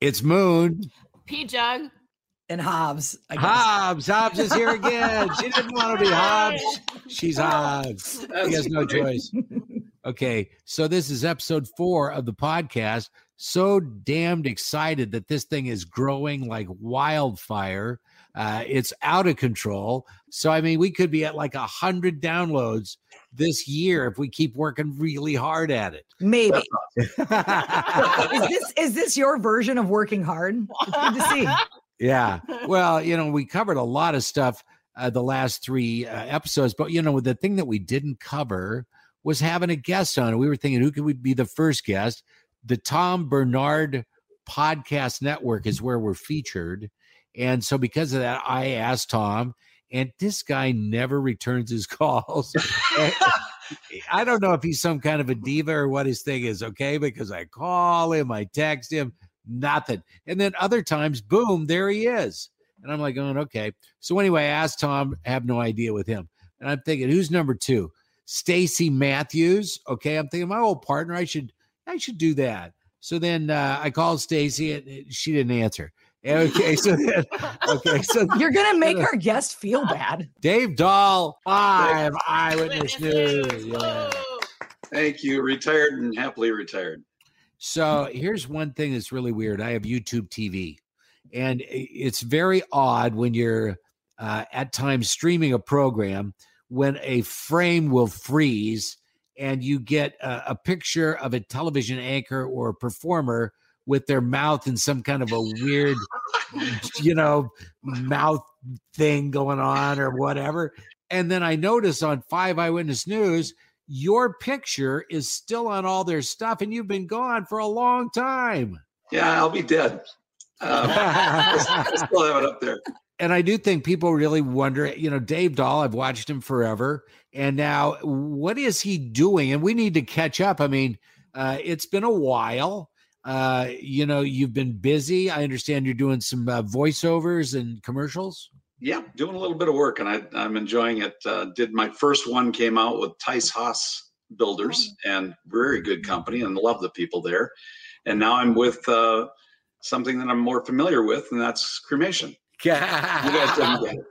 It's Moon. P Jug. And Hobbs. I guess. Hobbs. Hobbs is here again. She didn't want to be Hobbs. She's Hobbs. She has no choice. Okay. So this is episode four of the podcast. So damned excited that this thing is growing like wildfire. Uh, it's out of control. So I mean, we could be at like a hundred downloads this year if we keep working really hard at it. Maybe. is this is this your version of working hard? It's good to see. Yeah. Well, you know, we covered a lot of stuff uh, the last three uh, episodes, but you know, the thing that we didn't cover was having a guest on. We were thinking, who could we be the first guest? The Tom Bernard Podcast Network is where we're featured, and so because of that, I asked Tom, and this guy never returns his calls. I don't know if he's some kind of a diva or what his thing is, okay? Because I call him, I text him, nothing. And then other times, boom, there he is. And I'm like, going, okay. So anyway, I asked Tom, I have no idea with him. And I'm thinking, who's number two? Stacy Matthews. Okay. I'm thinking my old partner, I should, I should do that. So then uh, I called Stacy and she didn't answer. Okay, so then, okay, so You're gonna make our guest feel bad. Dave Dahl, five eyewitness news. Yeah. Thank you. Retired and happily retired. So here's one thing that's really weird. I have YouTube TV, and it's very odd when you're uh, at times streaming a program when a frame will freeze and you get a, a picture of a television anchor or performer with their mouth in some kind of a weird, you know, mouth thing going on or whatever. And then I notice on Five Eyewitness News, your picture is still on all their stuff, and you've been gone for a long time. Yeah, I'll be dead. Um, I still have it up there. and I do think people really wonder, you know, Dave Dahl, I've watched him forever. And now what is he doing? And we need to catch up. I mean, uh, it's been a while. Uh, you know, you've been busy. I understand you're doing some uh, voiceovers and commercials. Yeah, doing a little bit of work, and I, I'm enjoying it. Uh, did my first one came out with Tice Haas Builders, and very good company, and love the people there. And now I'm with uh, something that I'm more familiar with, and that's cremation. You guys didn't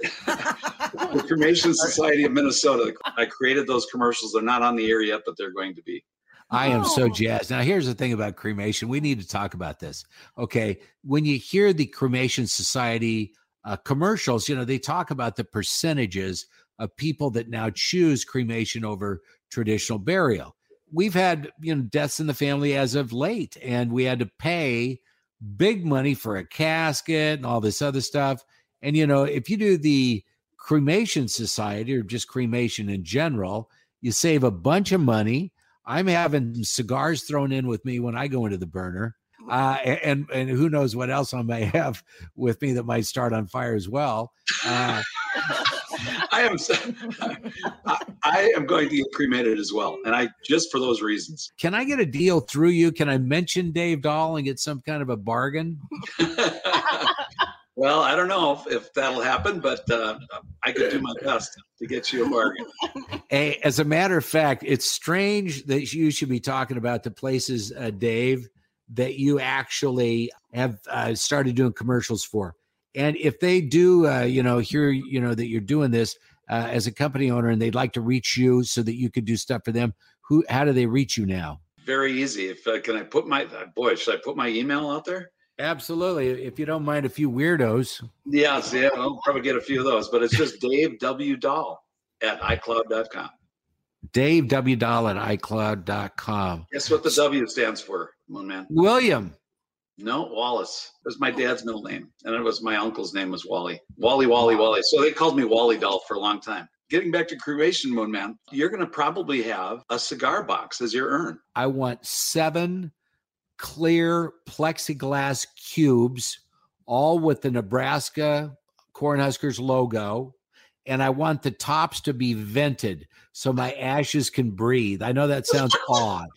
the Cremation Society of Minnesota. I created those commercials. They're not on the air yet, but they're going to be. I am so Oh. jazzed. Now, here's the thing about cremation. We need to talk about this. Okay. When you hear the Cremation Society uh, commercials, you know, they talk about the percentages of people that now choose cremation over traditional burial. We've had, you know, deaths in the family as of late, and we had to pay big money for a casket and all this other stuff. And, you know, if you do the Cremation Society or just cremation in general, you save a bunch of money. I'm having cigars thrown in with me when I go into the burner. Uh, and and who knows what else I may have with me that might start on fire as well. Uh, I am. so- I, I am going to get cremated as well, and I just for those reasons. can I get a deal through you? Can I mention Dave Dahl and get some kind of a bargain? well, I don't know if, if that'll happen, but uh, I could do my best to get you a bargain. Hey, as a matter of fact, it's strange that you should be talking about the places, uh, Dave, that you actually have uh, started doing commercials for. And if they do, uh, you know, hear, you know, that you're doing this uh, as a company owner, and they'd like to reach you so that you could do stuff for them, who, how do they reach you now? Very easy. If uh, can I put my uh, boy, should I put my email out there? Absolutely. If you don't mind a few weirdos. Yes, yeah, I'll probably get a few of those, but it's just Dave W. Dahl at iCloud.com. Dave W. Dahl at iCloud.com. Guess what the W stands for, Moon Man? William. No, Wallace. It was my dad's middle name, and it was my uncle's name was Wally. Wally, Wally, Wally. So they called me Wally Dahl for a long time. Getting back to cremation, Moon Man, you're going to probably have a cigar box as your urn. I want seven clear plexiglass cubes, all with the Nebraska Cornhuskers logo. And I want the tops to be vented so my ashes can breathe. I know that sounds odd.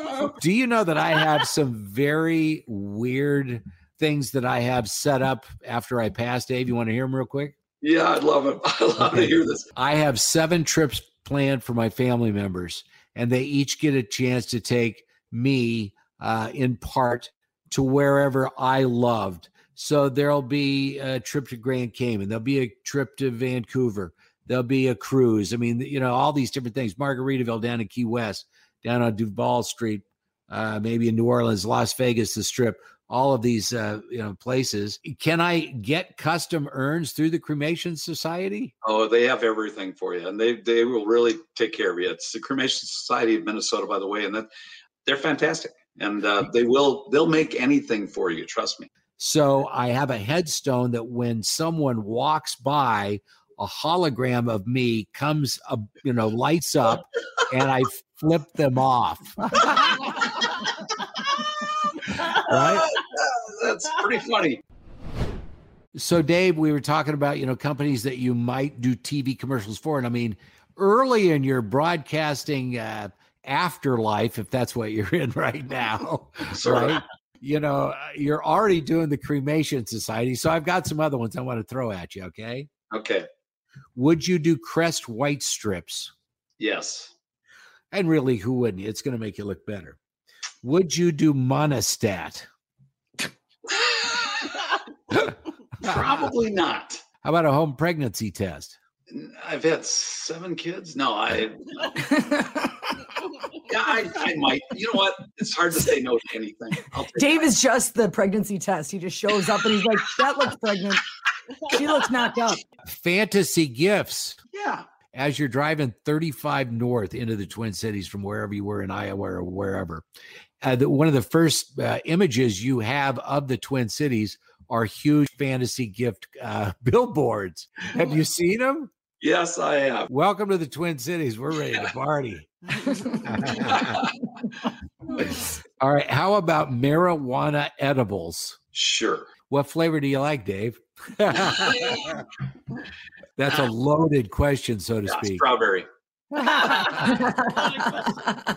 Oh. Do you know that I have some very weird things that I have set up after I pass, Dave? You want to hear them real quick? Yeah, I'd love it. I love to hear this. I have seven trips planned for my family members, and they each get a chance to take me uh, in part to wherever I loved. So there'll be a trip to Grand Cayman. There'll be a trip to Vancouver. There'll be a cruise. I mean, you know, all these different things. Margaritaville down in Key West, down on Duval Street, uh, maybe in New Orleans, Las Vegas, the Strip. All of these, uh, you know, places. Can I get custom urns through the Cremation Society? Oh, they have everything for you, and they they will really take care of you. It's the Cremation Society of Minnesota, by the way, and that they're fantastic, and uh, they will they'll make anything for you. Trust me. So I have a headstone that when someone walks by, a hologram of me comes, uh, you know, lights up, and I flip them off. right? That's pretty funny. So, Dave, we were talking about, you know, companies that you might do TV commercials for. And I mean, early in your broadcasting uh, afterlife, if that's what you're in right now, right? You know, uh, you're already doing the Cremation Society. So, I've got some other ones I want to throw at you. Okay. Okay. Would you do Crest White strips? Yes. And really, who wouldn't? It's going to make you look better. Would you do Monistat? Probably not. How about a home pregnancy test? I've had seven kids. No, I. Yeah, I, I might. You know what? It's hard to say no to anything. Dave is just the pregnancy test. He just shows up and he's like, that looks pregnant. She looks knocked up. Fantasy gifts. Yeah. As you're driving 35 north into the Twin Cities from wherever you were in Iowa or wherever, uh, the, one of the first uh, images you have of the Twin Cities are huge fantasy gift uh, billboards. Have you seen them? Yes, I have. Welcome to the Twin Cities. We're ready to party. All right. How about marijuana edibles? Sure. What flavor do you like, Dave? That's a loaded question, so to Yeah, speak. strawberry.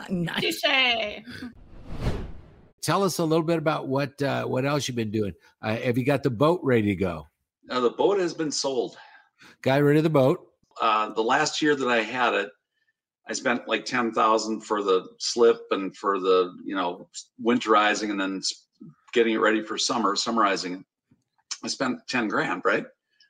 nice. Touche. Tell us a little bit about what uh, what else you've been doing. Uh, have you got the boat ready to go? Now, the boat has been sold. Got rid of the boat. Uh, the last year that I had it, I spent like ten thousand for the slip and for the you know winterizing and then getting it ready for summer, summarizing. I spent ten grand, right?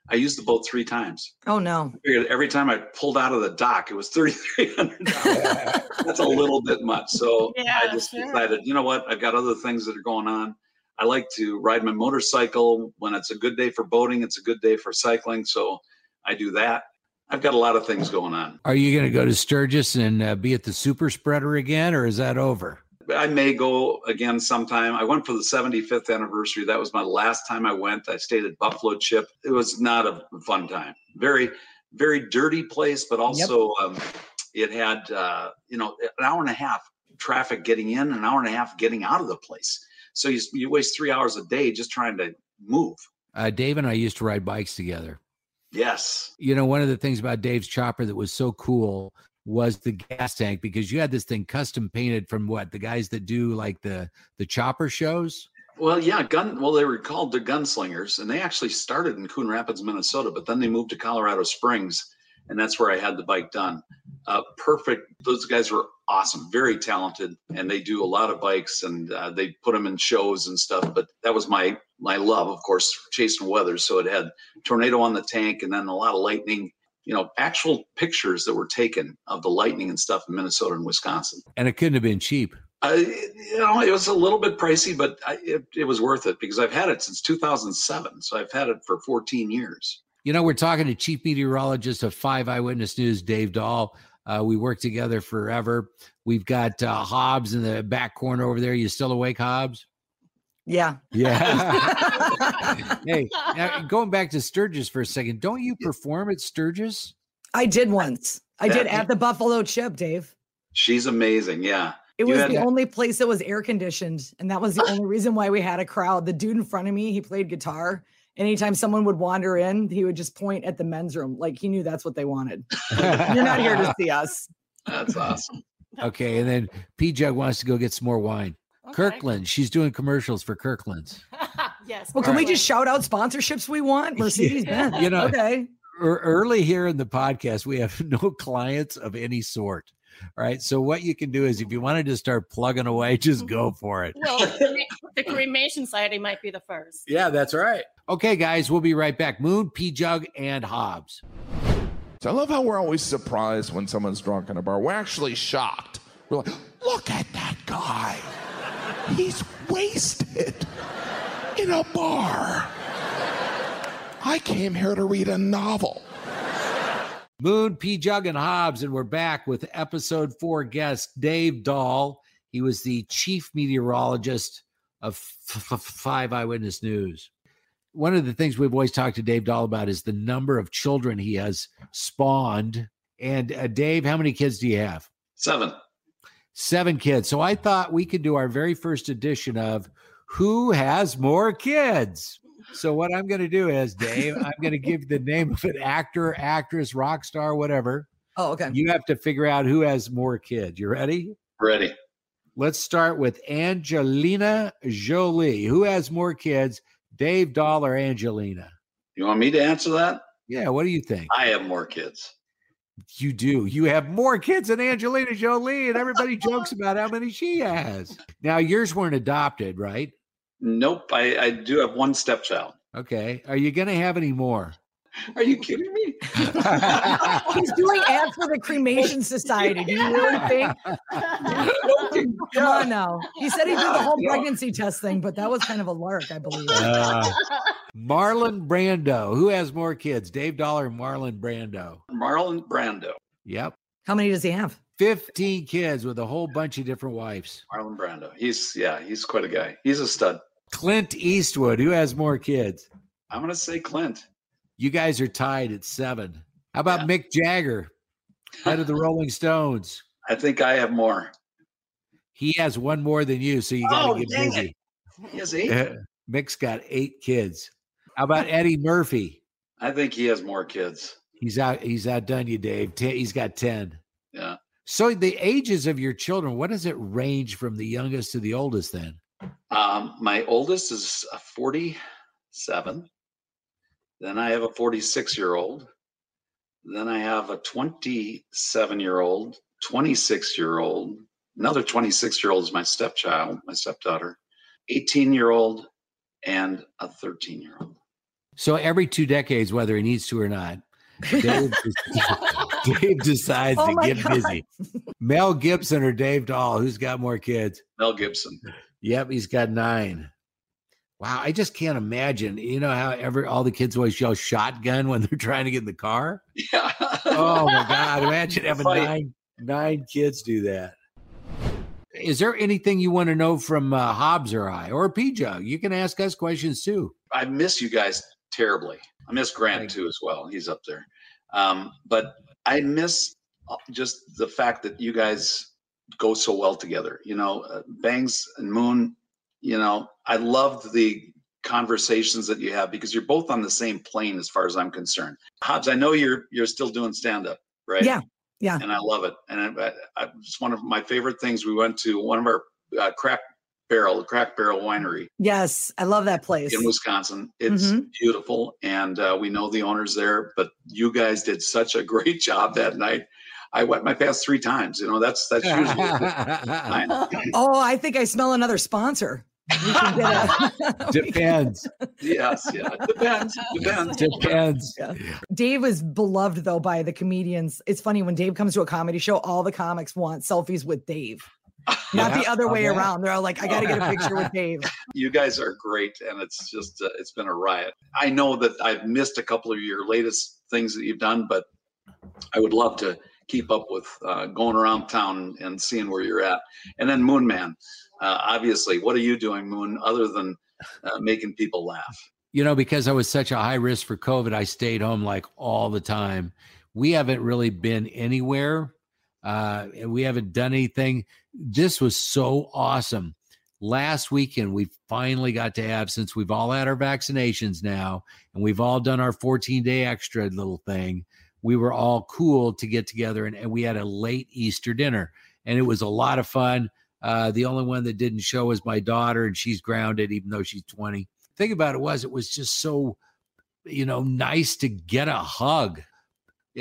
I used the boat three times. Oh no. I figured every time I pulled out of the dock, it was thirty three hundred dollars. That's a little bit much. So I just sure. decided, you know what? I've got other things that are going on. I like to ride my motorcycle when it's a good day for boating. It's a good day for cycling, so I do that. I've got a lot of things going on. Are you going to go to Sturgis and uh, be at the Super Spreader again, or is that over? I may go again sometime. I went for the 75th anniversary. That was my last time I went. I stayed at Buffalo Chip. It was not a fun time. Very, very dirty place, but also um, it had uh, you know an hour and a half traffic getting in, an hour and a half getting out of the place. So you you waste three hours a day just trying to move. Uh, Dave and I used to ride bikes together. Yes. You know, one of the things about Dave's chopper that was so cool was the gas tank because you had this thing custom painted from what the guys that do like the the chopper shows. Well, yeah, gun. Well, they were called the Gunslingers, and they actually started in Coon Rapids, Minnesota, but then they moved to Colorado Springs, and that's where I had the bike done. Uh, perfect. Those guys were awesome, very talented, and they do a lot of bikes, and uh, they put them in shows and stuff. But that was my my love, of course, chasing weather. So it had tornado on the tank, and then a lot of lightning. You know, actual pictures that were taken of the lightning and stuff in Minnesota and Wisconsin. And it couldn't have been cheap. I, you know, it was a little bit pricey, but I, it, it was worth it because I've had it since 2007. So I've had it for 14 years. You know, we're talking to chief meteorologist of Five Eyewitness News, Dave Dahl. Uh, we worked together forever. We've got uh, Hobbs in the back corner over there. You still awake, Hobbs? Yeah. Yeah. hey, now, going back to Sturgis for a second, don't you perform at Sturgis? I did once. I did at the Buffalo Chip, Dave. She's amazing. Yeah. It was the that- only place that was air conditioned. And that was the only reason why we had a crowd. The dude in front of me, he played guitar. Anytime someone would wander in, he would just point at the men's room. Like he knew that's what they wanted. You're not here to see us. That's awesome. Okay, and then P Jug wants to go get some more wine. Okay. Kirkland, she's doing commercials for Kirkland's. yes. Well, can we just shout out sponsorships we want? Mercedes Benz. You know- okay. Early here in the podcast, we have no clients of any sort. All right. So what you can do is if you wanted to just start plugging away, just go for it. Well, the the cremation society might be the first. Yeah, that's right. Okay, guys, we'll be right back. Moon, P Jug, and Hobbs. So I love how we're always surprised when someone's drunk in a bar. We're actually shocked. We're like, look at that guy. He's wasted in a bar. I came here to read a novel. Moon, P Jug, and Hobbs, and we're back with episode four guest Dave Dahl. He was the chief meteorologist of F- F- Five Eyewitness News. One of the things we've always talked to Dave Dahl about is the number of children he has spawned. And uh, Dave, how many kids do you have? Seven. Seven kids. So I thought we could do our very first edition of Who Has More Kids? So what I'm going to do is, Dave, I'm going to give the name of an actor, actress, rock star, whatever. Oh, okay. You have to figure out who has more kids. You ready? Ready. Let's start with Angelina Jolie. Who has more kids, Dave Dahl or Angelina? You want me to answer that? Yeah, what do you think? I have more kids. You do. You have more kids than Angelina Jolie, and everybody jokes about how many she has. Now, yours weren't adopted, right? Nope. I, I do have one stepchild. Okay. Are you going to have any more? Are you kidding me? He's doing ads for the cremation society. Do you really think? Come on now. He said he did the whole pregnancy test thing, but that was kind of a lark, I believe. Uh, Marlon Brando. Who has more kids, Dave Dahl or Marlon Brando? Marlon Brando. Yep. How many does he have? 15 kids with a whole bunch of different wives. Marlon Brando. He's yeah, he's quite a guy. He's a stud. Clint Eastwood. Who has more kids? I'm gonna say Clint. You guys are tied at seven. How about Yeah. Mick Jagger, head of the Rolling Stones? I think I have more. He has one more than you, so you got to Oh, get dang busy. He has eight. Uh, Mick's got eight kids. How about Eddie Murphy? I think he has more kids. He's out. He's outdone you, Dave. Ten, he's got ten. Yeah. So the ages of your children, what does it range from the youngest to the oldest? Then Um, my oldest is 47. Then I have a 46 year old. Then I have a 27 year old, 26 year old. Another 26 year old is my stepchild, my stepdaughter, 18 year old, and a 13 year old. So every two decades, whether he needs to or not, Dave, Dave decides Oh to get God. busy. Mel Gibson or Dave Dahl? Who's got more kids? Mel Gibson. Yep, he's got nine. Wow, I just can't imagine. You know how ever all the kids always yell shotgun when they're trying to get in the car? Yeah. Oh my god, imagine having Funny. nine nine kids do that. Is there anything you want to know from uh, Hobbs or I or P Jug? You can ask us questions too. I miss you guys terribly. I miss Grant too as well. He's up there. Um, but I miss uh, just the fact that you guys go so well together. You know, uh, Bangs and Moon. You know, I loved the conversations that you have because you're both on the same plane as far as I'm concerned. Hobbs, I know you're you're still doing stand up, right? Yeah, yeah. And I love it. And I, I, it's one of my favorite things. We went to one of our uh, crack barrel, crack barrel winery Yes, I love that place. in Wisconsin. It's Mhm. beautiful, and uh, we know the owners there. But you guys did such a great job that night. I wet my pants three times. You know, that's that's usually. Oh, I think I smell another sponsor. We can get a- Depends. yes, yeah, depends, depends. Depends. Dave is beloved though by the comedians. It's funny when Dave comes to a comedy show, all the comics want selfies with Dave. Not the other way okay. around. They're all like, I got to get a picture with Dave. You guys are great, and it's just uh, it's been a riot. I know that I've missed a couple of your latest things that you've done, but I would love to keep up with uh, going around town and seeing where you're at. And then Moon Man, uh, obviously, what are you doing, Moon, other than uh, making people laugh? you know, because I was such a high risk for COVID, I stayed home like all the time. We haven't really been anywhere. Uh, we haven't done anything. This was so awesome. Last weekend, we finally got to have, since we've all had our vaccinations now and we've all done our 14 day extra little thing, we were all cool to get together and, and we had a late Easter dinner. And it was a lot of fun. Uh, the only one that didn't show was my daughter, and she's grounded, even though she's 20 thing about it was it was just so you know nice to get a hug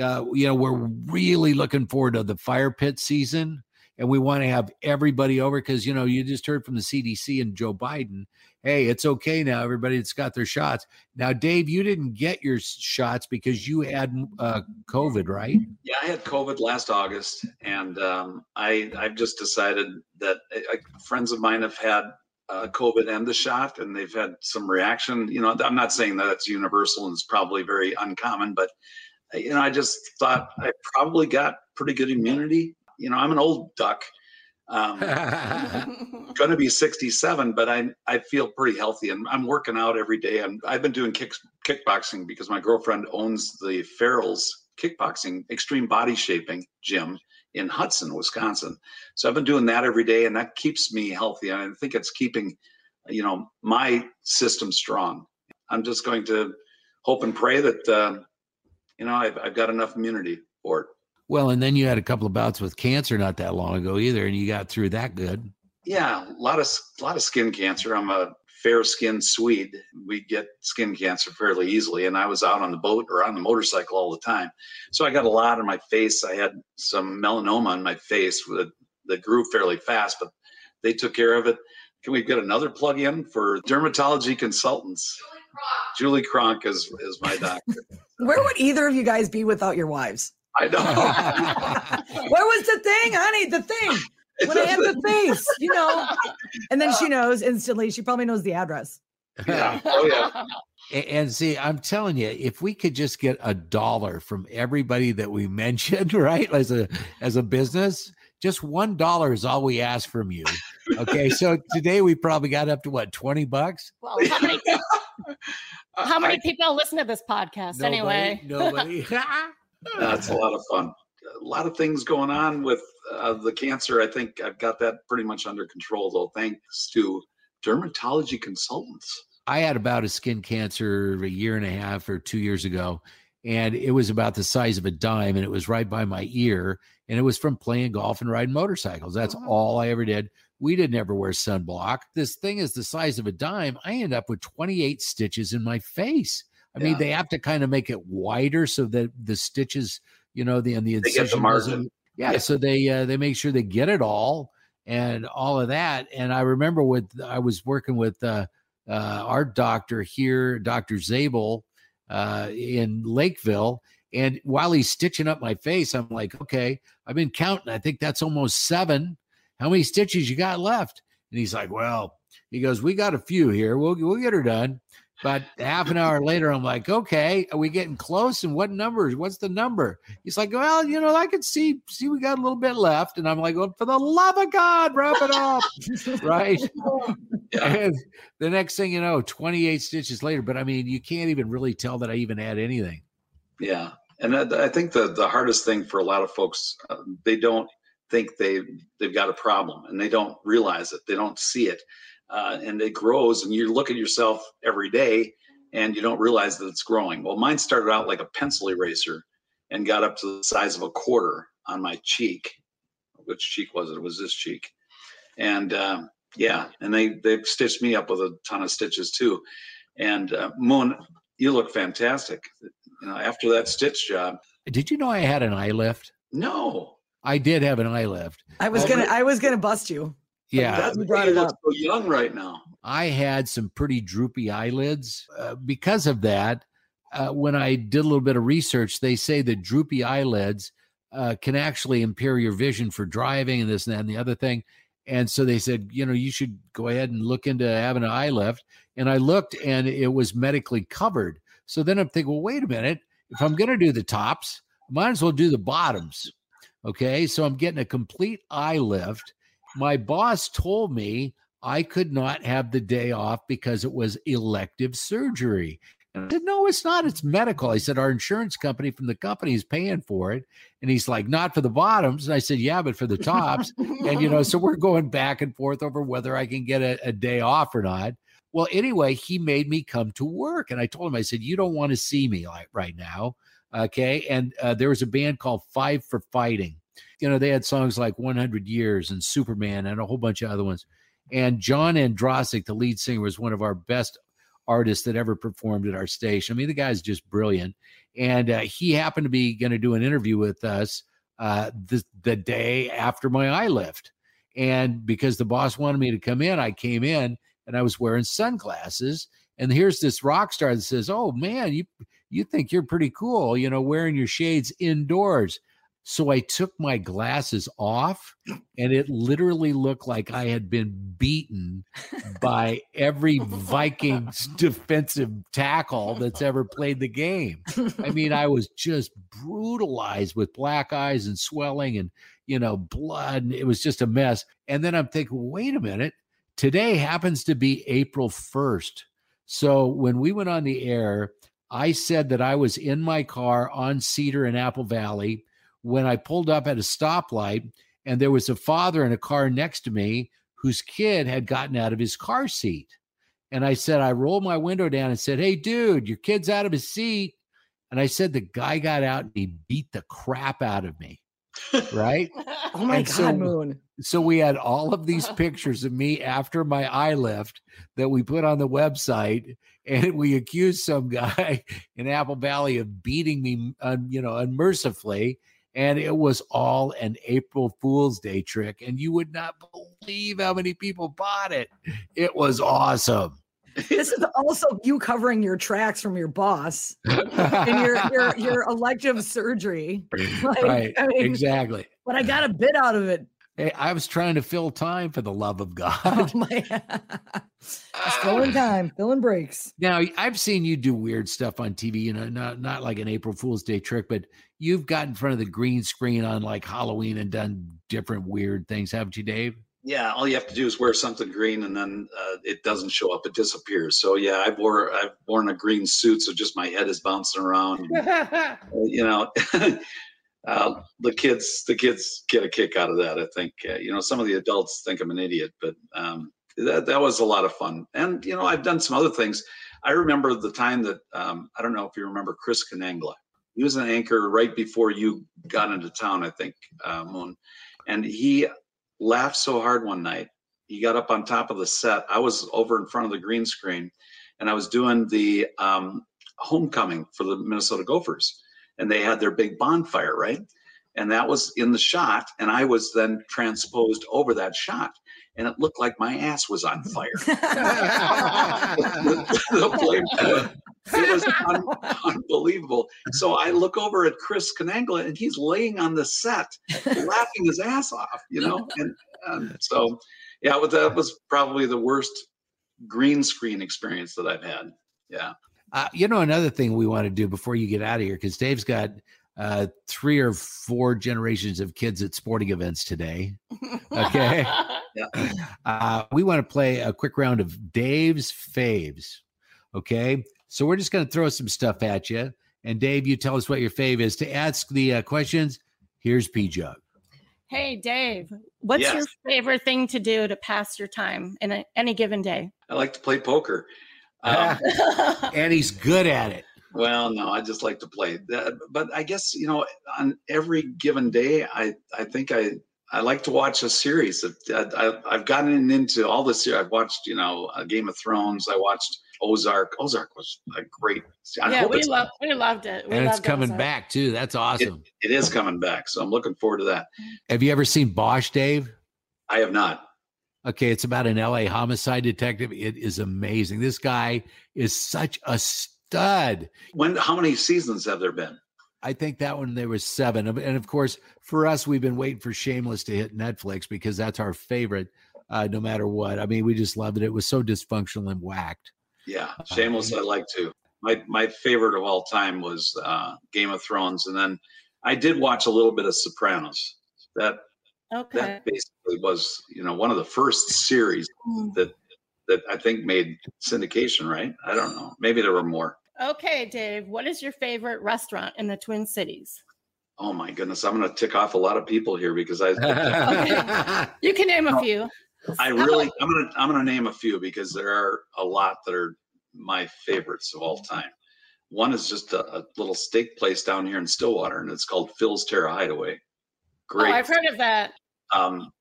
uh, you know we're really looking forward to the fire pit season and we want to have everybody over because you know you just heard from the cdc and joe biden hey it's okay now everybody that's got their shots now dave you didn't get your shots because you had uh, covid right Yeah, I had COVID last August, and um, I I've just decided that friends of mine have had uh, COVID and the shot, and they've had some reaction. You know, I'm not saying that it's universal and it's probably very uncommon, but you know, I just thought I probably got pretty good immunity. You know, I'm an old duck. Um, going to be 67, but I I feel pretty healthy and I'm working out every day. And I've been doing kick, kickboxing because my girlfriend owns the Farrell's Kickboxing Extreme Body Shaping Gym in Hudson, Wisconsin. So I've been doing that every day, and that keeps me healthy. And I think it's keeping, you know, my system strong. I'm just going to hope and pray that, uh, you know, I've, I've got enough immunity for it. well and then you had a couple of bouts with cancer not that long ago either and you got through that good Yeah, a lot of a lot of skin cancer. I'm a fair skinned Swede. We get skin cancer fairly easily, and I was out on the boat or on the motorcycle all the time, so I got a lot on my face. I had some melanoma on my face that that grew fairly fast, but they took care of it. Can we get another plug in for dermatology consultants? Julie Kronk is is my doctor. Where would either of you guys be without your wives? I know. Where was the thing, honey? The thing. When I had the face, you know. And then she knows instantly. She probably knows the address. yeah. Oh yeah. And see, I'm telling you, if we could just get a dollar from everybody that we mentioned, right, as a as a business, just one dollar is all we ask from you. Okay, so today we probably got up to what twenty bucks. Well, how many, how many people listen to this podcast anyway? nobody. That's a lot of fun. A lot of things going on with uh, the cancer. I think I've got that pretty much under control, though, thanks to dermatology consultants. I had about a skin cancer a year and a half or two years ago, and it was about the size of a dime, and it was right by my ear, and it was from playing golf and riding motorcycles. That's Mhm. all I ever did. We didn't ever wear sunblock. This thing is the size of a dime. I end up with 28 stitches in my face. I mean, they have to kind of make it wider so that the stitches, you know, the and the the incision margin. Yeah, Yeah. so they uh, they make sure they get it all and all of that. And I remember with I was working with uh, uh, our doctor here, Doctor Zabel, uh, in Lakeville, and while he's stitching up my face, I'm like, okay, I've been counting. I think that's almost seven. How many stitches you got left? And he's like, well, he goes, we got a few here. We'll we'll get her done. But half an hour later, I'm like, okay, are we getting close? And what numbers? What's the number? He's like, well, you know, I could see see we got a little bit left. And I'm like, well, for the love of God, wrap it up. right. And the next thing you know, 28 stitches later. But I mean, you can't even really tell that I even had anything. Yeah, and I, think the the hardest thing for a lot of folks, uh, they don't think they they've got a problem, and they don't realize it. They don't see it, uh, and it grows. And you look at yourself every day, and you don't realize that it's growing. Well, mine started out like a pencil eraser, and got up to the size of a quarter on my cheek. Which cheek was it? It was this cheek, and um, yeah, and they they've stitched me up with a ton of stitches too. And uh, Moon, you look fantastic. You know, after that stitch job. Did you know I had an eye lift? No. I did have an eye lift. I was gonna? I was gonna bust you. Yeah. That's you brought it up. so young right now. I had some pretty droopy eyelids. Uh, because of that, uh, when I did a little bit of research, they say that droopy eyelids uh, can actually impair your vision for driving and this and that and the other thing. And so they said, you know, you should go ahead and look into having an eye lift. And I looked and it was medically covered. So then I'm thinking, well, wait a minute. If I'm going to do the tops, might as well do the bottoms. Okay. So I'm getting a complete eye lift. My boss told me I could not have the day off because it was elective surgery. And I said, No, it's not. It's medical. I said, Our insurance company from the company is paying for it. And he's like, Not for the bottoms. And I said, Yeah, but for the tops. and, you know, so we're going back and forth over whether I can get a, a day off or not. Well, anyway, he made me come to work. And I told him, I said, You don't want to see me like right now. Okay. And uh, there was a band called Five for Fighting. You know, they had songs like 100 Years and Superman and a whole bunch of other ones. And John Ondrasik, the lead singer, was one of our best artist that ever performed at our station. I mean, the guy's just brilliant. And uh, he happened to be going to do an interview with us uh, the, the day after my eye lift. And because the boss wanted me to come in, I came in and I was wearing sunglasses. And here's this rock star that says, "Oh man, you you think you're pretty cool, you know, wearing your shades indoors." So I took my glasses off, and it literally looked like I had been beaten by every Vikings defensive tackle that's ever played the game. I mean, I was just brutalized with black eyes and swelling and, you know, blood. It was just a mess. And then I'm thinking, wait a minute, today happens to be April 1st. So when we went on the air, I said that I was in my car on Cedar in Apple Valley when I pulled up at a stoplight and there was a father in a car next to me whose kid had gotten out of his car seat. And I said, I rolled my window down and said, Hey, dude, your kid's out of his seat. And I said, The guy got out and he beat the crap out of me. Right. oh my And God, so- Moon. So we had all of these pictures of me after my eye lift that we put on the website, and we accused some guy in Apple Valley of beating me, un, you know, unmercifully. And it was all an April Fool's Day trick, and you would not believe how many people bought it. It was awesome. This is also you covering your tracks from your boss and your your, your elective surgery. Like, right, I mean, exactly. But I got a bit out of it. Hey, I was trying to fill time for the love of Oh God. my Just filling time, filling breaks. Now I've seen you do weird stuff on TV, you know, not not like an April Fool's Day trick, but you've got in front of the green screen on like Halloween and done different weird things, haven't you, Dave? Yeah, all you have to do is wear something green, and then uh, it doesn't show up; it disappears. So yeah, I've wore I've worn a green suit, so just my head is bouncing around. and, you know, uh, the kids the kids get a kick out of that. I think uh, you know some of the adults think I'm an idiot, but um, that that was a lot of fun. And you know, I've done some other things. I remember the time that um, I don't know if you remember Chris Conangla. He was an anchor right before you got into town, I think, uh, Moon, and he laughed so hard one night. He got up on top of the set. I was over in front of the green screen, and I was doing the um, homecoming for the Minnesota Gophers, and they had their big bonfire, right? And that was in the shot, and I was then transposed over that shot, and it looked like my ass was on fire. the, the flame- it was un- unbelievable. So I look over at Chris Conangla, and he's laying on the set, laughing his ass off, you know. And um, so, yeah, well, that was probably the worst green screen experience that I've had. Yeah. Uh, you know, another thing we want to do before you get out of here, because Dave's got uh, three or four generations of kids at sporting events today. Okay. Uh, we want to play a quick round of Dave's faves. Okay. So we're just going to throw some stuff at you. And Dave, you tell us what your fave is. To ask the uh, questions, here's P Jug. Hey, Dave, what's Yes. your favorite thing to do to pass your time in a, any given day? I like to play poker. Um, And he's good at it. Well, no, I just like to play. But I guess you know, on every given day, I I think I I like to watch a series. I, I, I've gotten into all this. Series. I've watched you know uh, Game of Thrones. I watched Ozark. Ozark was a great. I yeah, hope we it's- love we loved it. We And it's coming Ozark. back too. That's awesome. It is coming back, so I'm looking forward to that. Have you ever seen Bosch, Dave? I have not. Okay, it's about an LA homicide detective. It is amazing. This guy is such a stud. When? How many seasons have there been? I think that one there was seven, and of course for us, we've been waiting for Shameless to hit Netflix because that's our favorite, uh, no matter what. I mean, we just loved it. It was so dysfunctional and whacked. Yeah, Shameless, I like too. My my favorite of all time was uh, Game of Thrones, and then I did watch a little bit of Sopranos. That Okay. that basically was you know one of the first series Mm. that that I think made syndication. Right? I don't know. Maybe there were more. Okay, Dave, what is your favorite restaurant in the Twin Cities? Oh my goodness, I'm going to tick off a lot of people here because I okay. You can name a few. I really I'm going to I'm going to name a few because there are a lot that are my favorites of all time. One is just a, a little steak place down here in Stillwater, and it's called Phil's Tara Hideaway. Great. Oh, I've heard of that. um,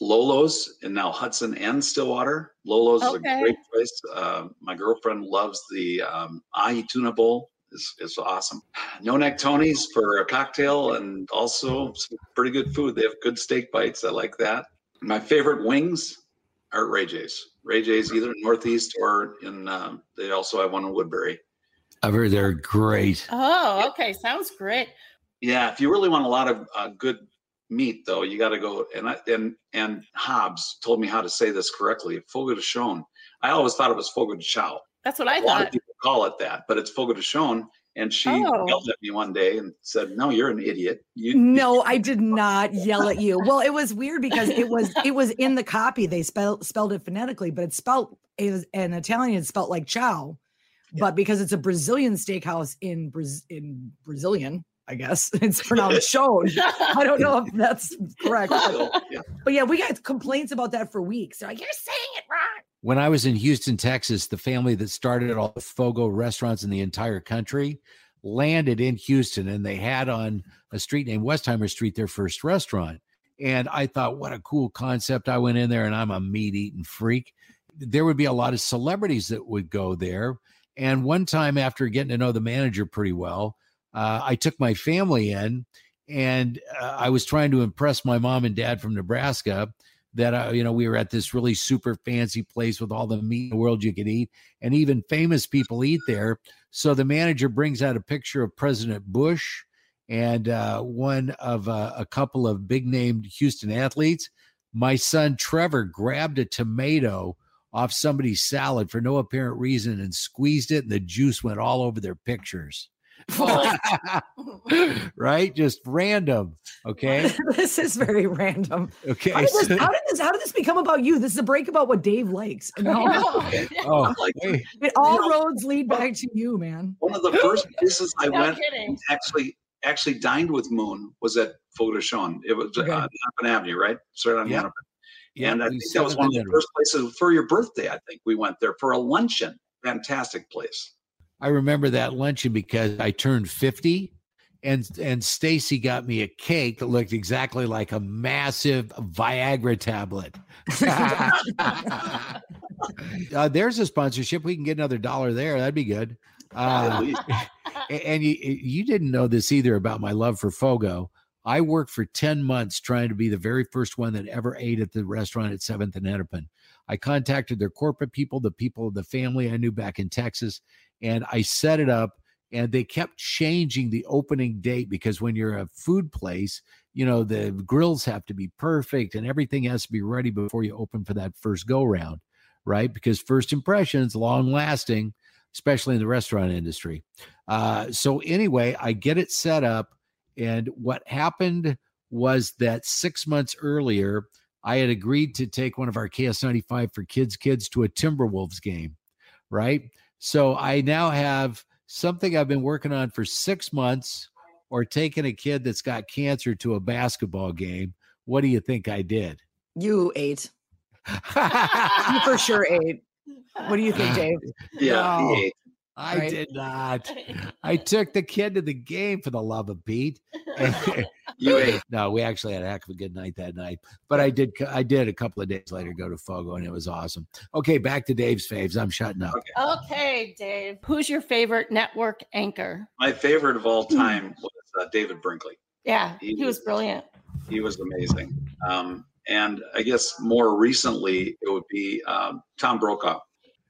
Lolo's and now Hudson and Stillwater. Lolo's Okay. is a great place. Uh, my girlfriend loves the um, ahi tuna bowl. It's, it's awesome. No neck Tony's for a cocktail and also some pretty good food. They have good steak bites. I like that. My favorite wings are Ray J's. Ray J's either in Northeast or in. Um, they also have one in Woodbury. I've heard they're great. Oh, okay. Sounds great. Yeah, if you really want a lot of uh, good meat, though, you got to go. And I, and and Hobbs told me how to say this correctly. Fogo de Chão. I always thought it was Fogo de Chao. That's what I A lot thought. of people call it that, but it's Fogo de Chão. And she Oh. yelled at me one day and said, "No, you're an idiot. You No, I did not yell at you. Well, it was weird because it was it was in the copy. They spelled spelled it phonetically, but it's spelled it was an Italian. It's spelled like chow, but because it's a Brazilian steakhouse in Braz- in Brazilian, I guess it's pronounced shown. I don't know if that's correct, but, yeah. but yeah, we got complaints about that for weeks. They're like, "You're saying it wrong." When I was in Houston, Texas, the family that started all the Fogo restaurants in the entire country landed in Houston and they had on a street named Westheimer Street their first restaurant. And I thought, what a cool concept. I went in there and I'm a meat eating freak. There would be a lot of celebrities that would go there. And one time, after getting to know the manager pretty well, uh, I took my family in and uh, I was trying to impress my mom and dad from Nebraska that uh, you know we were at this really super fancy place with all the meat in the world you could eat and even famous people eat there. So the manager brings out a picture of president bush and uh, one of uh, a couple of big named houston athletes. My son trevor grabbed a tomato off somebody's salad for no apparent reason and squeezed it and the juice went all over their pictures right just random okay this is very random. okay How did, this, how did this? How did this become about you? This is a break about what Dave likes. And how- oh like, wait. it, all roads lead back to you, man. one of the first places I No went kidding. actually actually dined with Moon was at Fogo de It was Okay. uh, Hennepin Avenue, right? Straight on Yeah. Hennepin. Yeah, and I think that was one of the first places for your birthday. I think we went there for a luncheon. Fantastic place. I remember that luncheon because I turned 50 and and Stacy got me a cake that looked exactly like a massive Viagra tablet. uh, there's a sponsorship. We can get another dollar there. That'd be good. Uh, and you, you didn't know this either about my love for Fogo. I worked for 10 months trying to be the very first one that ever ate at the restaurant at 7th and Hennepin. I contacted their corporate people, the people of the family I knew back in Texas, and I set it up. And they kept changing the opening date because when you're a food place, you know, the grills have to be perfect and everything has to be ready before you open for that first go round, right? Because first impressions, long lasting, especially in the restaurant industry. Uh, so anyway, I get it set up, and what happened was that six months earlier, I had agreed to take one of our KS95 for kids kids to a Timberwolves game, right? So I now have something I've been working on for six months, or taking a kid that's got cancer to a basketball game. What do you think I did? You ate. You for sure ate. What do you think, Dave? Yeah. No. He ate. I Right. did not. I took the kid to the game for the love of Pete. You no, we actually had a heck of a good night that night. But I did I did a couple of days later go to Fogo and it was awesome. Okay, back to Dave's faves. I'm shutting up. Okay, Dave. Who's your favorite network anchor? My favorite of all time was uh, David Brinkley. Yeah, He he was was- brilliant. He was amazing. Um, and I guess more recently, it would be um, Tom Brokaw.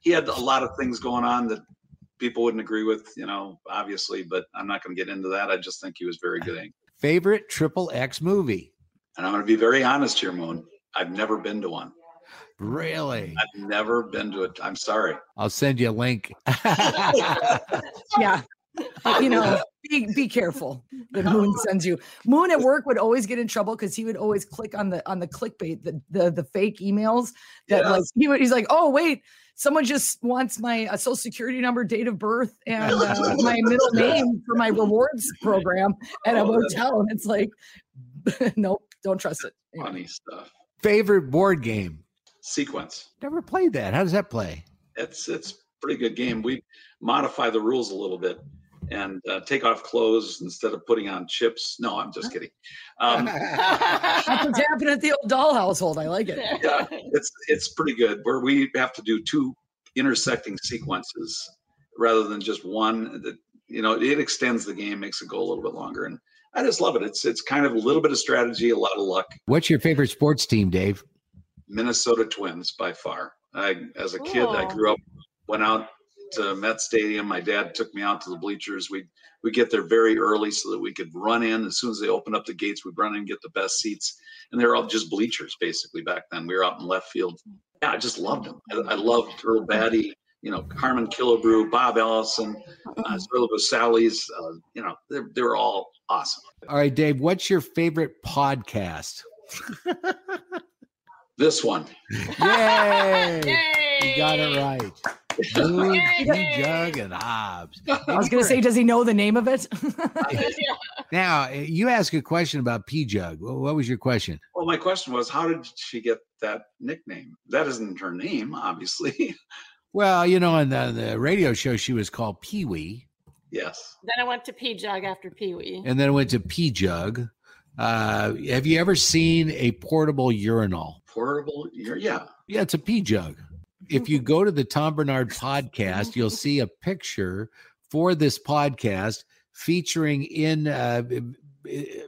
He had a lot of things going on that people wouldn't agree with, you know, obviously, but I'm not going to get into that. I just think he was very good. Favorite triple X movie? And I'm going to be very honest here, Moon. I've never been to one. Really? I've never been to it. I'm sorry. I'll send you a link. yeah. You know, be, be careful that Moon sends you. Moon at work would always get in trouble because he would always click on the on the clickbait, the the, the fake emails that yes. like he would, he's like, oh wait, someone just wants my uh, social security number, date of birth, and uh, my middle name for my rewards program at a oh, hotel, and it's like, nope, don't trust it. Funny stuff. Favorite board game? Sequence. Never played that. How does that play? It's it's pretty good game. We modify the rules a little bit and uh, take off clothes instead of putting on chips. No, I'm just kidding. Um, That's what's happening at the old Dahl household. I like it. Yeah, it's it's pretty good. Where we have to do two intersecting sequences rather than just one. That you know, it extends the game, makes it go a little bit longer, and I just love it. It's it's kind of a little bit of strategy, a lot of luck. What's your favorite sports team, Dave? Minnesota Twins by far. I, as a kid, I grew up, went out to Met Stadium. My dad took me out to the bleachers. We we get there very early so that we could run in as soon as they opened up the gates. We'd run in and get the best seats, and they were all just bleachers basically back then. We were out in left field. Yeah, I just loved them. I, I loved Earl Battey, you know, Harmon Killebrew, Bob Allison, uh, Sally's. Uh, you know, they're, they were all awesome. All right, Dave, what's your favorite podcast? this one. Yay! Yay! You got it right. Moon, Jug, and Hobbs. I was going to say, does he know the name of it? now, you ask a question about P Jug. What was your question? Well, my question was, how did she get that nickname? That isn't her name, obviously. Well, you know, on the, the radio show, she was called Pee Wee. Yes. Then I went to P Jug after Pee Wee. And then I went to P Jug. Uh, have you ever seen a portable urinal? Portable, yeah. Yeah, it's a P Jug if you go to the Tom Barnard podcast, you'll see a picture for this podcast featuring in a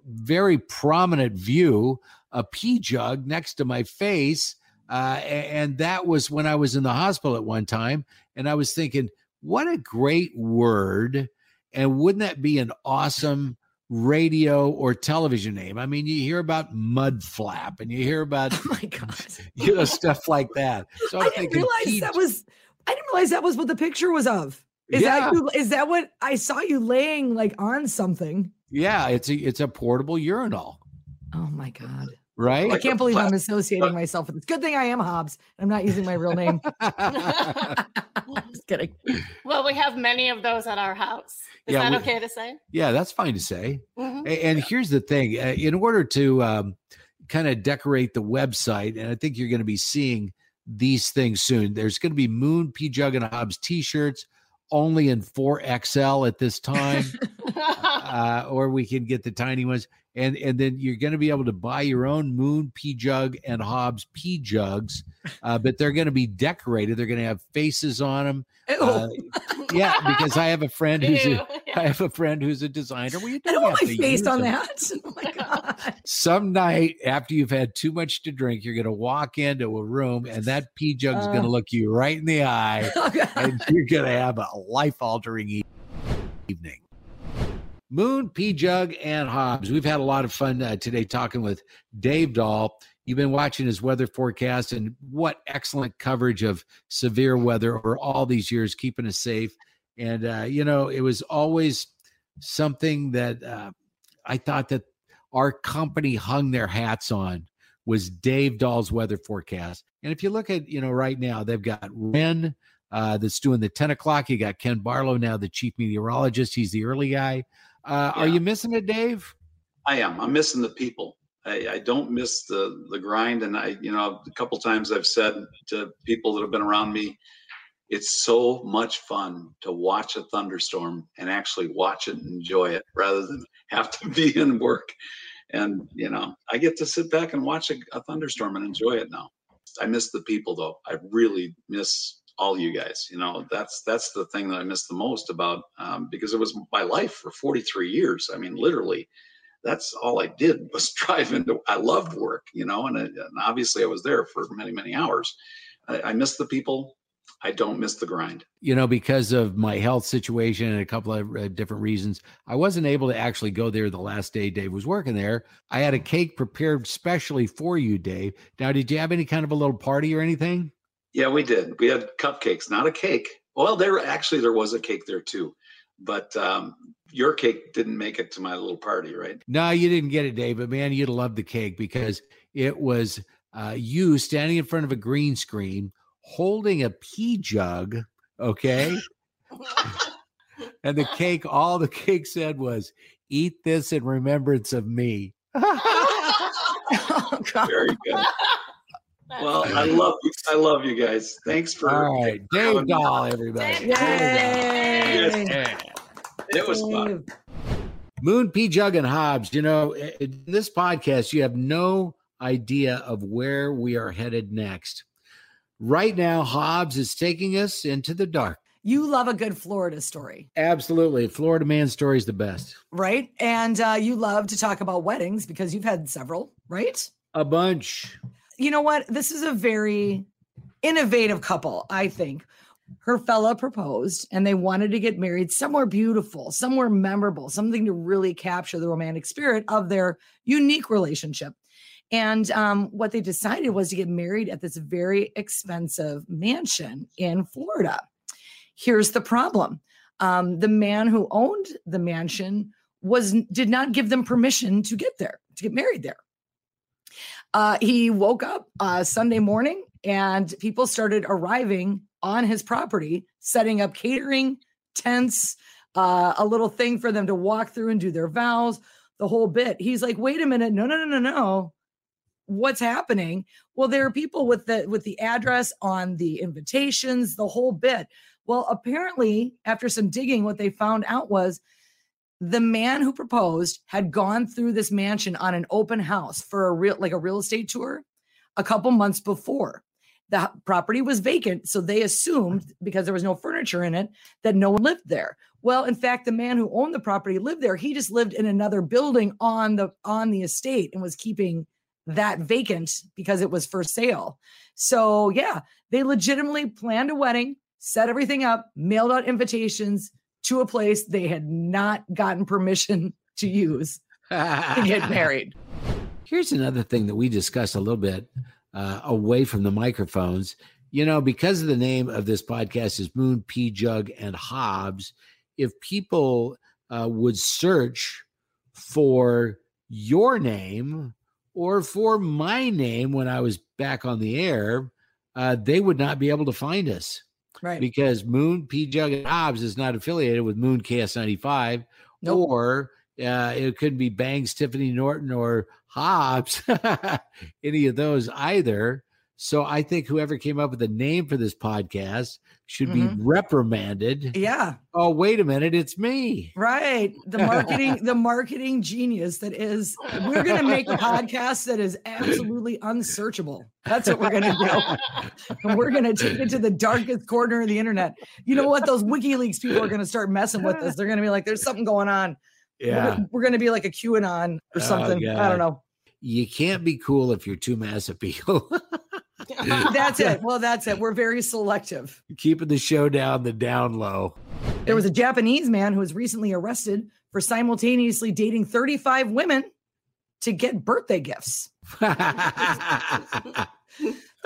very prominent view a pee jug next to my face. Uh, and that was when I was in the hospital at one time. And I was thinking, what a great word. And wouldn't that be an awesome radio or television name. I mean, you hear about mud flap and you hear about oh my god, you know, stuff like that. So I'm I did not realize that was I didn't realize that was what the picture was of. Is yeah. that is that what I saw you laying like on something? Yeah, it's a it's a portable urinal. Oh my god. Right? I can't believe I'm associating myself with this. Good thing I am Hobbs. I'm not using my real name. Just kidding. Well, we have many of those at our house. Is yeah, that we, okay to say? Yeah, that's fine to say. Mm-hmm. And here's the thing uh, in order to um, kind of decorate the website, and I think you're going to be seeing these things soon, there's going to be Moon P Jug and Hobbs t shirts only in 4XL at this time, uh, or we can get the tiny ones and and then you're going to be able to buy your own Moon P jug and Hobbs P jugs, uh, but they're going to be decorated. They're going to have faces on them. Uh, yeah, because I have a friend who's a, I have a friend who's a designer. Well, you don't I don't want my face on them. that. Oh my god! Some night after you've had too much to drink, you're going to walk into a room, and that P jug is uh, going to look you right in the eye, oh and you're going to have a life altering evening. Moon, P Jug, and Hobbs. We've had a lot of fun uh, today talking with Dave Dahl. You've been watching his weather forecast, and what excellent coverage of severe weather over all these years, keeping us safe. And, uh, you know, it was always something that uh, I thought that our company hung their hats on was Dave Dahl's weather forecast. And if you look at, you know, right now, they've got Ren uh, that's doing the 10 o'clock. You got Ken Barlow now, the chief meteorologist. He's the early guy. Uh, yeah. Are you missing it, Dave? I am. I'm missing the people. I, I, don't miss the the grind, and I, you know, a couple times I've said to people that have been around me, it's so much fun to watch a thunderstorm and actually watch it and enjoy it rather than have to be in work. And you know, I get to sit back and watch a, a thunderstorm and enjoy it now. I miss the people though. I really miss all you guys. You know, that's that's the thing that I miss the most about um, because it was my life for 43 years. I mean, literally, that's all I did was drive into. I loved work, you know, and, and obviously I was there for many many hours. I, I miss the people. I don't miss the grind. You know, because of my health situation and a couple of uh, different reasons, I wasn't able to actually go there the last day Dave was working there. I had a cake prepared specially for you, Dave. Now, did you have any kind of a little party or anything? Yeah, we did. We had cupcakes, not a cake. Well, there actually there was a cake there too, but um, your cake didn't make it to my little party, right? No, you didn't get it, Dave. But man, you'd love the cake because it was uh, you standing in front of a green screen holding a pee jug, okay? and the cake, all the cake said was, eat this in remembrance of me. Oh, God. Very good. Well, I love you. I love you guys. Thanks for. All right, for having Dave me. Dahl, everybody. Yay! Yes. It was fun. Moon, P. Jug, and Hobbs. You know, in this podcast, you have no idea of where we are headed next. Right now, Hobbs is taking us into the dark. You love a good Florida story, Absolutely. Florida man story is the best. right? And uh, you love to talk about weddings because you've had several, right? A bunch. You know what? This is a very innovative couple, I think. Her fella proposed and they wanted to get married somewhere beautiful, somewhere memorable, something to really capture the romantic spirit of their unique relationship. And um, what they decided was to get married at this very expensive mansion in Florida. Here's the problem um, the man who owned the mansion was did not give them permission to get there to get married there uh, he woke up uh, sunday morning and people started arriving on his property setting up catering tents uh, a little thing for them to walk through and do their vows the whole bit. He's like wait a minute. No no no no no. What's happening? Well there are people with the with the address on the invitations the whole bit. Well apparently after some digging what they found out was the man who proposed had gone through this mansion on an open house for a real like a real estate tour a couple months before. The property was vacant so they assumed because there was no furniture in it that no one lived there. Well in fact the man who owned the property lived there. He just lived in another building on the on the estate and was keeping that vacant because it was for sale. So yeah they legitimately planned a wedding set everything up mailed out invitations to a place they had not gotten permission to use to get married. Here's another thing that we discussed a little bit uh, away from the microphones. You know, because of the name of this podcast is Moon, P. Jug, and Hobbs, if people uh, would search for your name or for my name when I was back on the air, uh, they would not be able to find us Right. because Moon, P. Jug, and Hobbs is not affiliated with Moon KS95 Nope. or uh, it could be Bangs, Tiffany Norton, or Hobbs, any of those either. So I think whoever came up with the name for this podcast should Mhm. be reprimanded. Yeah, Oh, wait a minute, it's me. right. The marketing, the marketing genius that is, we're going to make a podcast that is absolutely unsearchable. That's what we're going to do. And we're going to take it to the darkest corner of the internet. You know what? Those WikiLeaks people are going to start messing with us. They're going to be like, there's something going on. We're Yeah. We're going to be like a QAnon or Oh, something. I don't know. You can't be cool if you're too mass appeal. That's it. Well, that's it. We're very selective. Keeping the show down the down low. There was a Japanese man who was recently arrested for simultaneously dating 35 women to get birthday gifts.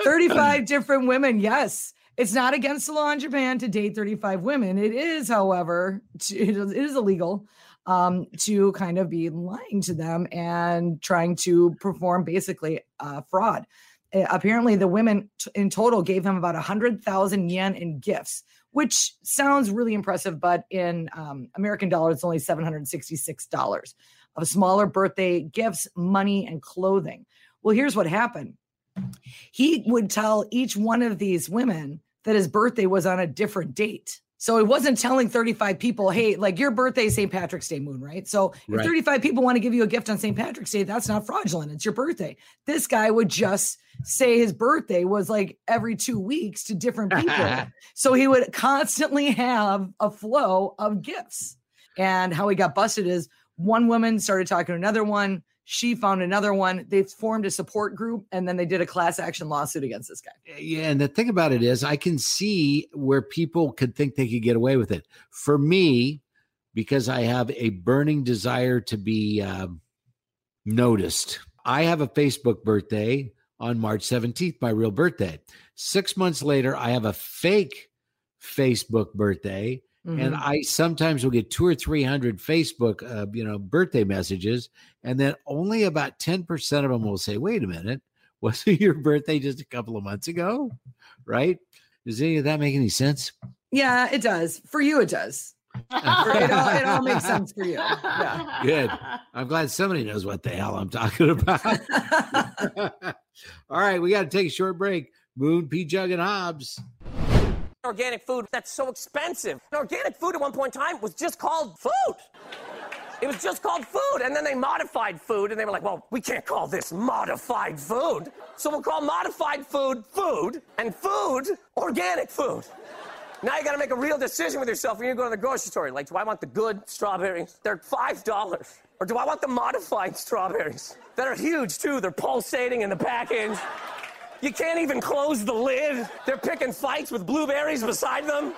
35 different women. Yes. It's not against the law in Japan to date 35 women. It is, however, to, it is- it is illegal um, to kind of be lying to them and trying to perform basically uh, fraud. Uh, apparently, the women t- in total gave him about 100,000 yen in gifts, which sounds really impressive, but in um, American dollars, it's only $766 of smaller birthday gifts, money, and clothing. Well, here's what happened he would tell each one of these women that his birthday was on a different date. So it wasn't telling 35 people, hey, like your birthday is St. Patrick's Day moon, right? So if Right. 35 people want to give you a gift on St. Patrick's Day, that's not fraudulent. It's your birthday. This guy would just say his birthday was like every two weeks to different people. so he would constantly have a flow of gifts. And how he got busted is one woman started talking to another one. She found another one. They formed a support group and then they did a class action lawsuit against this guy. Yeah, and the thing about it is, I can see where people could think they could get away with it. For me, because I have a burning desire to be um, noticed, I have a Facebook birthday on March 17th, my real birthday. Six months later, I have a fake Facebook birthday. And Mhm. I sometimes will get two or three hundred Facebook, uh, you know, birthday messages, and then only about ten percent of them will say, "Wait a minute, wasn't your birthday just a couple of months ago?" Right? Does any of that make any sense? yeah, it does. For you, it does. It, all, it all makes sense for you. Yeah. Good. I'm glad somebody knows what the hell I'm talking about. All right, we got to take a short break. Moon, P. Jug, and Hobbs. Organic food that's so expensive. Organic food at one point in time was just called food. It was just called food, and then they modified food, and they were like, well, we can't call this modified food. So we'll call modified food food, and food organic food. Now you gotta make a real decision with yourself when you go to the grocery store. Like, do I want the good strawberries? They're $5. Or do I want the modified strawberries that are huge too? They're pulsating in the package. You can't even close the lid. They're picking fights with blueberries beside them.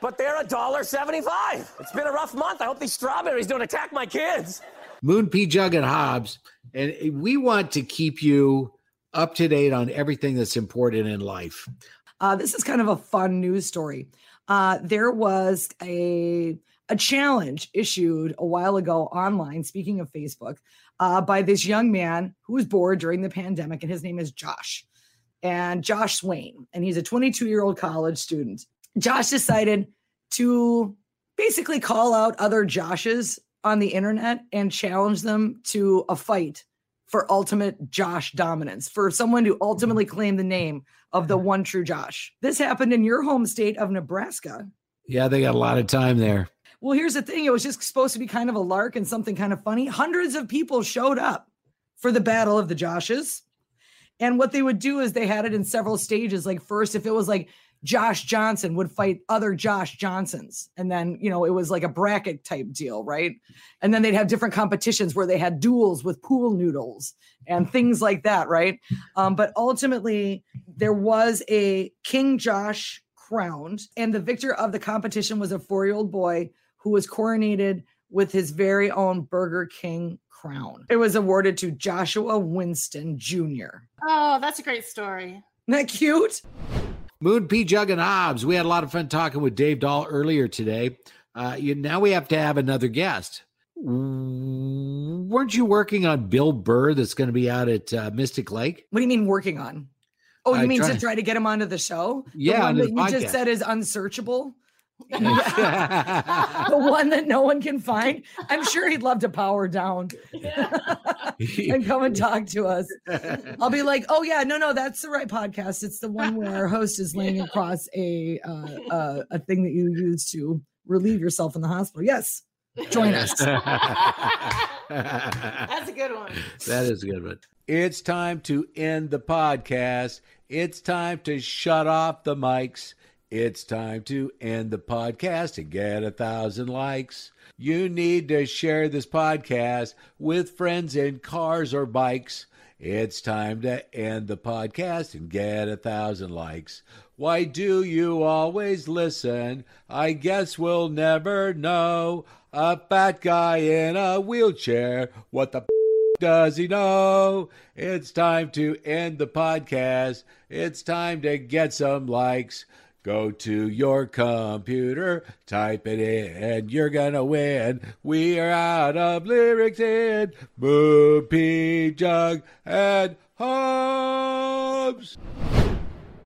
But they're $1.75. It's been a rough month. I hope these strawberries don't attack my kids. Moon, P. Jug, and Hobbs. And we want to keep you up to date on everything that's important in life. Uh, this is kind of a fun news story. Uh, there was a a challenge issued a while ago online. Speaking of Facebook, uh, by this young man who was bored during the pandemic, and his name is Josh, and Josh Swain, and he's a 22 year old college student. Josh decided to basically call out other Joshes on the internet and challenge them to a fight for ultimate Josh dominance, for someone to ultimately claim the name of the one true Josh. This happened in your home state of Nebraska. Yeah, they got a lot of time there. Well, here's the thing it was just supposed to be kind of a lark and something kind of funny. Hundreds of people showed up for the Battle of the Joshes. And what they would do is they had it in several stages. Like, first, if it was like Josh Johnson would fight other Josh Johnsons. And then, you know, it was like a bracket type deal, right? And then they'd have different competitions where they had duels with pool noodles and things like that, right? Um, but ultimately, there was a King Josh crowned, and the victor of the competition was a four year old boy who was coronated with his very own Burger King crown. It was awarded to Joshua Vinson Jr. Oh, that's a great story. Isn't that cute? Moon, P. Jug, and Hobbs. We had a lot of fun talking with Dave Dahl earlier today. Uh, you, now we have to have another guest. Weren't you working on Bill Burr that's going to be out at uh, Mystic Lake? What do you mean working on? Oh, you I mean try- to try to get him onto the show? Yeah, the one that the you podcast. just said is unsearchable. the one that no one can find. I'm sure he'd love to power down and come and talk to us. I'll be like, oh yeah, no, no, that's the right podcast. It's the one where our host is laying across a uh, uh, a thing that you use to relieve yourself in the hospital. Yes, join us. That's a good one. That is a good one. It's time to end the podcast. It's time to shut off the mics. It's time to end the podcast and get a thousand likes. You need to share this podcast with friends in cars or bikes. It's time to end the podcast and get a thousand likes. Why do you always listen? I guess we'll never know. A fat guy in a wheelchair. What the does he know? It's time to end the podcast. It's time to get some likes. Go to your computer, type it in, and you're gonna win. We are out of lyrics in Moo P Jug and Hobbs.